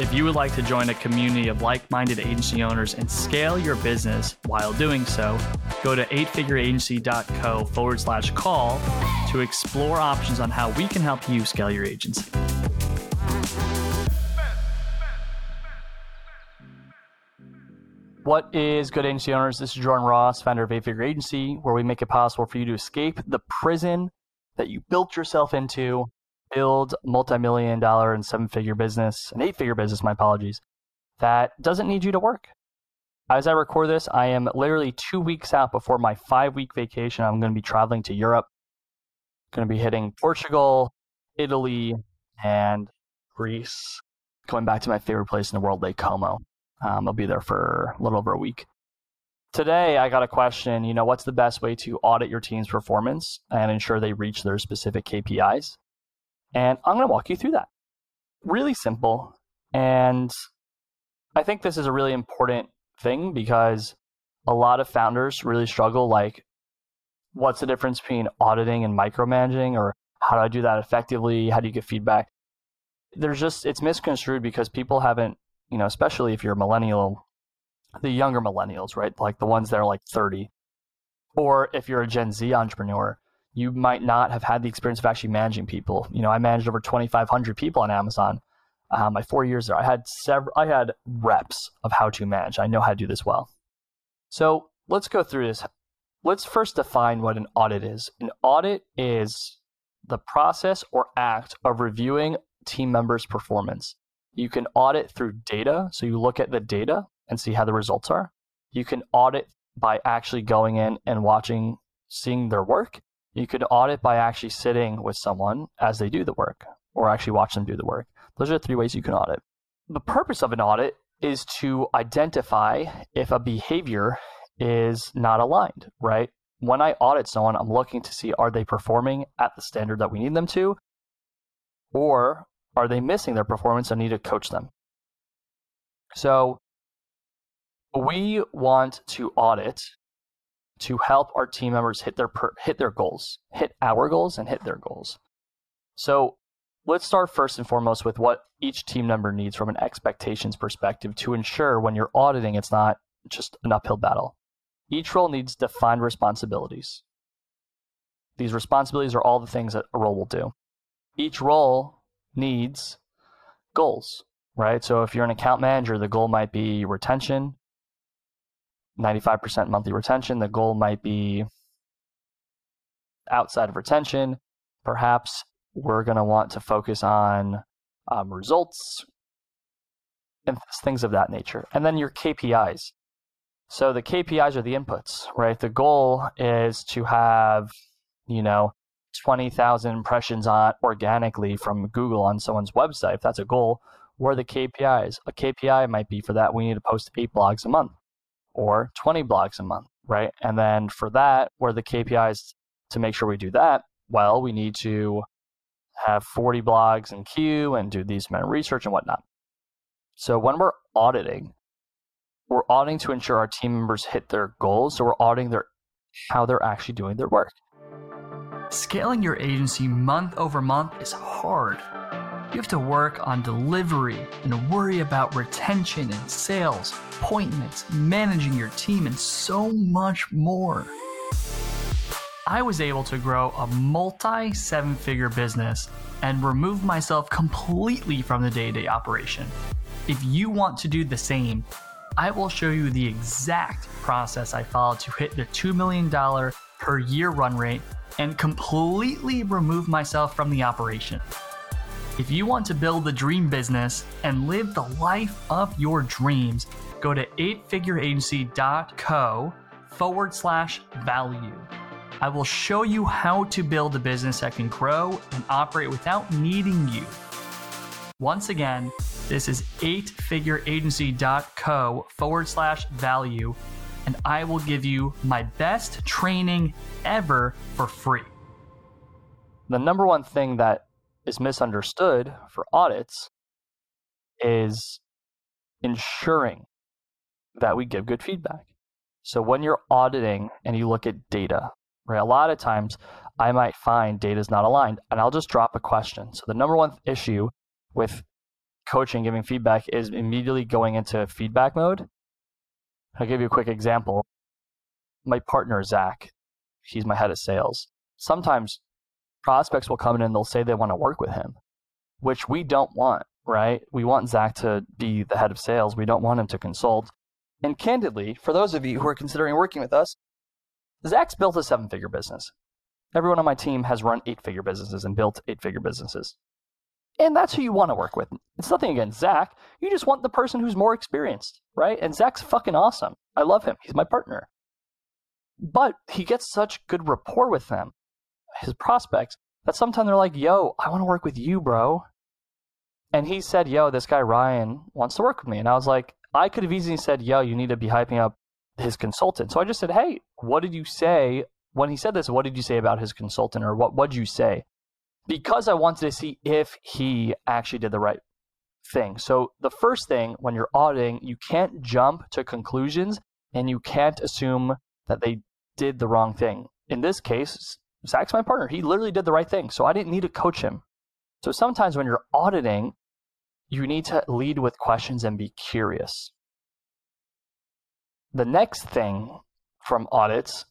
If you would like to join a community of like minded agency owners and scale your business while doing so, go to eightfigureagency.co forward slash call to explore options on how we can help you scale your agency. What is good agency owners? This is Jordan Ross, founder of Eight Figure Agency, where we make it possible for you to escape the prison that you built yourself into, build multi-million dollar and seven-figure business, an eight-figure business, my apologies, that doesn't need you to work. As I record this, I am literally two weeks out before my five-week vacation. I'm going to be traveling to Europe. Going to be hitting Portugal, Italy, and Greece. Going back to my favorite place in the world, Lake Como. Um, I'll be there for a little over a week. Today, I got a question. You know, what's the best way to audit your team's performance and ensure they reach their specific KPIs? And I'm going to walk you through that. Really simple. And I think this is a really important thing because a lot of founders really struggle like, what's the difference between auditing and micromanaging? Or how do I do that effectively? How do you get feedback? There's just, it's misconstrued because people haven't, you know, especially if you're a millennial, the younger millennials, right? Like the ones that are like 30. Or if you're a Gen Z entrepreneur, you might not have had the experience of actually managing people. You know, I managed over 2,500 people on Amazon. Uh, my four years there, I had several, I had reps of how to manage. I know how to do this well. So let's go through this. Let's first define what an audit is. An audit is the process or act of reviewing team members' performance. You can audit through data, so you look at the data and see how the results are. You can audit by actually going in and watching, seeing their work. You could audit by actually sitting with someone as they do the work or actually watch them do the work. Those are the three ways you can audit. The purpose of an audit is to identify if a behavior is not aligned, right? When I audit someone, I'm looking to see are they performing at the standard that we need them to, or are they missing their performance and need to coach them? So we want to audit to help our team members hit their per, hit their goals, hit our goals, and hit their goals. So let's start first and foremost with what each team member needs from an expectations perspective to ensure when you're auditing, it's not just an uphill battle. Each role needs defined responsibilities. These responsibilities are all the things that a role will do. Each role needs goals, right? So if you're an account manager, the goal might be retention, 95% monthly retention. The goal might be outside of retention. Perhaps we're going to want to focus on um, results and things of that nature. And then your KPIs. So the KPIs are the inputs, right? The goal is to have, you know, 20,000 impressions on organically from Google on someone's website. If that's a goal, what are the KPIs? A KPI might be for that we need to post eight blogs a month or 20 blogs a month, right? And then for that, where the KPIs to make sure we do that? Well, we need to have 40 blogs in queue and do these amount of research and whatnot. So when we're auditing, we're auditing to ensure our team members hit their goals. So we're auditing their how they're actually doing their work. Scaling your agency month over month is hard. You have to work on delivery and worry about retention and sales, appointments, managing your team, and so much more. I was able to grow a multi seven figure business and remove myself completely from the day to day operation. If you want to do the same, I will show you the exact process I followed to hit the $2 million per year run rate and completely remove myself from the operation. If you want to build the dream business and live the life of your dreams, go to eightfigureagency.co forward slash value. I will show you how to build a business that can grow and operate without needing you. Once again, this is eightfigureagency.co forward slash value, and I will give you my best training ever for free. The number one thing that is misunderstood for audits is ensuring that we give good feedback. So when you're auditing and you look at data, right, a lot of times I might find data is not aligned and I'll just drop a question. So the number one issue with coaching, giving feedback is immediately going into feedback mode. I'll give you a quick example. My partner, Zach, he's my head of sales. Sometimes prospects will come in and they'll say they want to work with him, which we don't want, right? We want Zach to be the head of sales. We don't want him to consult. And candidly, for those of you who are considering working with us, Zach's built a seven figure business. Everyone on my team has run eight figure businesses and built eight figure businesses. And that's who you want to work with. It's nothing against Zach. You just want the person who's more experienced, right? And Zach's fucking awesome. I love him. He's my partner. But he gets such good rapport with them, his prospects, that sometimes they're like, yo, I want to work with you, bro. And he said, yo, this guy Ryan wants to work with me. And I was like, I could have easily said, yo, you need to be hyping up his consultant. So I just said, hey, what did you say when he said this? What did you say about his consultant, or what did you say? Because I wanted to see if he actually did the right thing. So the first thing when you're auditing, you can't jump to conclusions and you can't assume that they did the wrong thing. In this case, Zach's my partner. He literally did the right thing. So I didn't need to coach him. So sometimes when you're auditing, you need to lead with questions and be curious. The next thing from audits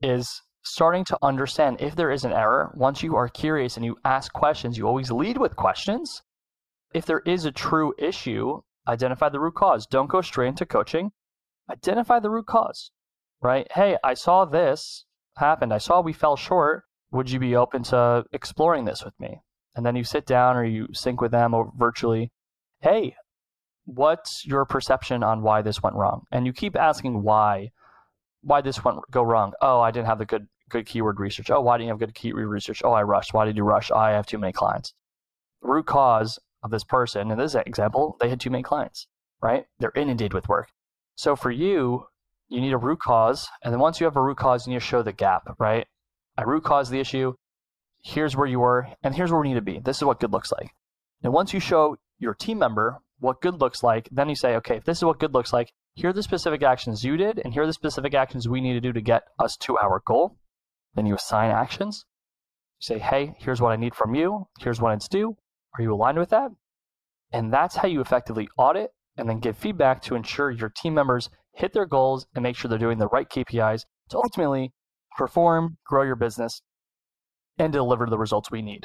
is starting to understand if there is an error. Once you are curious and you ask questions, you always lead with questions. If there is a true issue, identify the root cause. Don't go straight into coaching. Identify the root cause, right? Hey, I saw this happened. I saw we fell short. Would you be open to exploring this with me? And then you sit down or you sync with them or virtually hey, what's your perception on why this went wrong? And you keep asking why, why this went go wrong. Oh, I didn't have the good good keyword research. Oh, why didn't you have good keyword research? Oh, I rushed. Why did you rush? Oh, I have too many clients. Root cause of this person, in this example, they had too many clients, right? They're inundated with work. So for you, you need a root cause. And then once you have a root cause, you need to show the gap, right? I root cause the issue. Here's where you were, and here's where we need to be. This is what good looks like. And once you show your team member what good looks like, then you say, okay, if this is what good looks like, here are the specific actions you did, and here are the specific actions we need to do to get us to our goal. Then you assign actions. You say, hey, here's what I need from you. Here's what it's due. Are you aligned with that? And that's how you effectively audit and then give feedback to ensure your team members hit their goals and make sure they're doing the right KPIs to ultimately perform, grow your business, and deliver the results we need.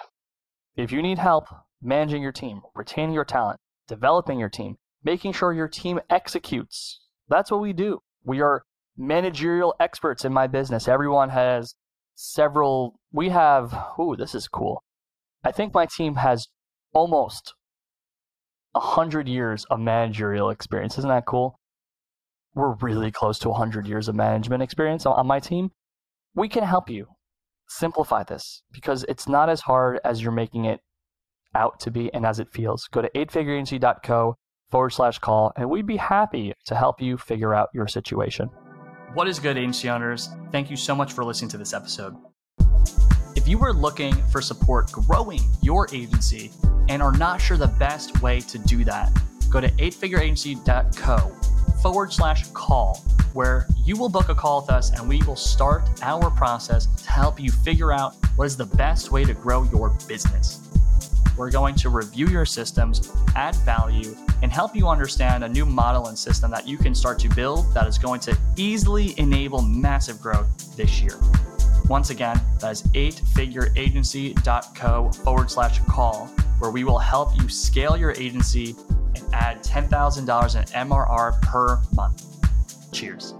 If you need help, managing your team, retaining your talent, developing your team, making sure your team executes. That's what we do. We are managerial experts in my business. Everyone has several, we have, ooh, this is cool. I think my team has almost 100 years of managerial experience. Isn't that cool? We're really close to 100 years of management experience on my team. We can help you simplify this because it's not as hard as you're making it out to be and as it feels. Go to eightfigureagency.co forward slash call, and we'd be happy to help you figure out your situation. What is good, agency owners? Thank you so much for listening to this episode. If you are looking for support growing your agency and are not sure the best way to do that, go to eightfigureagency.co forward slash call, where you will book a call with us and we will start our process to help you figure out what is the best way to grow your business. We're going to review your systems, add value, and help you understand a new model and system that you can start to build that is going to easily enable massive growth this year. Once again, that is eightfigureagency.co forward slash call, where we will help you scale your agency and add $10,000 in MRR per month. Cheers.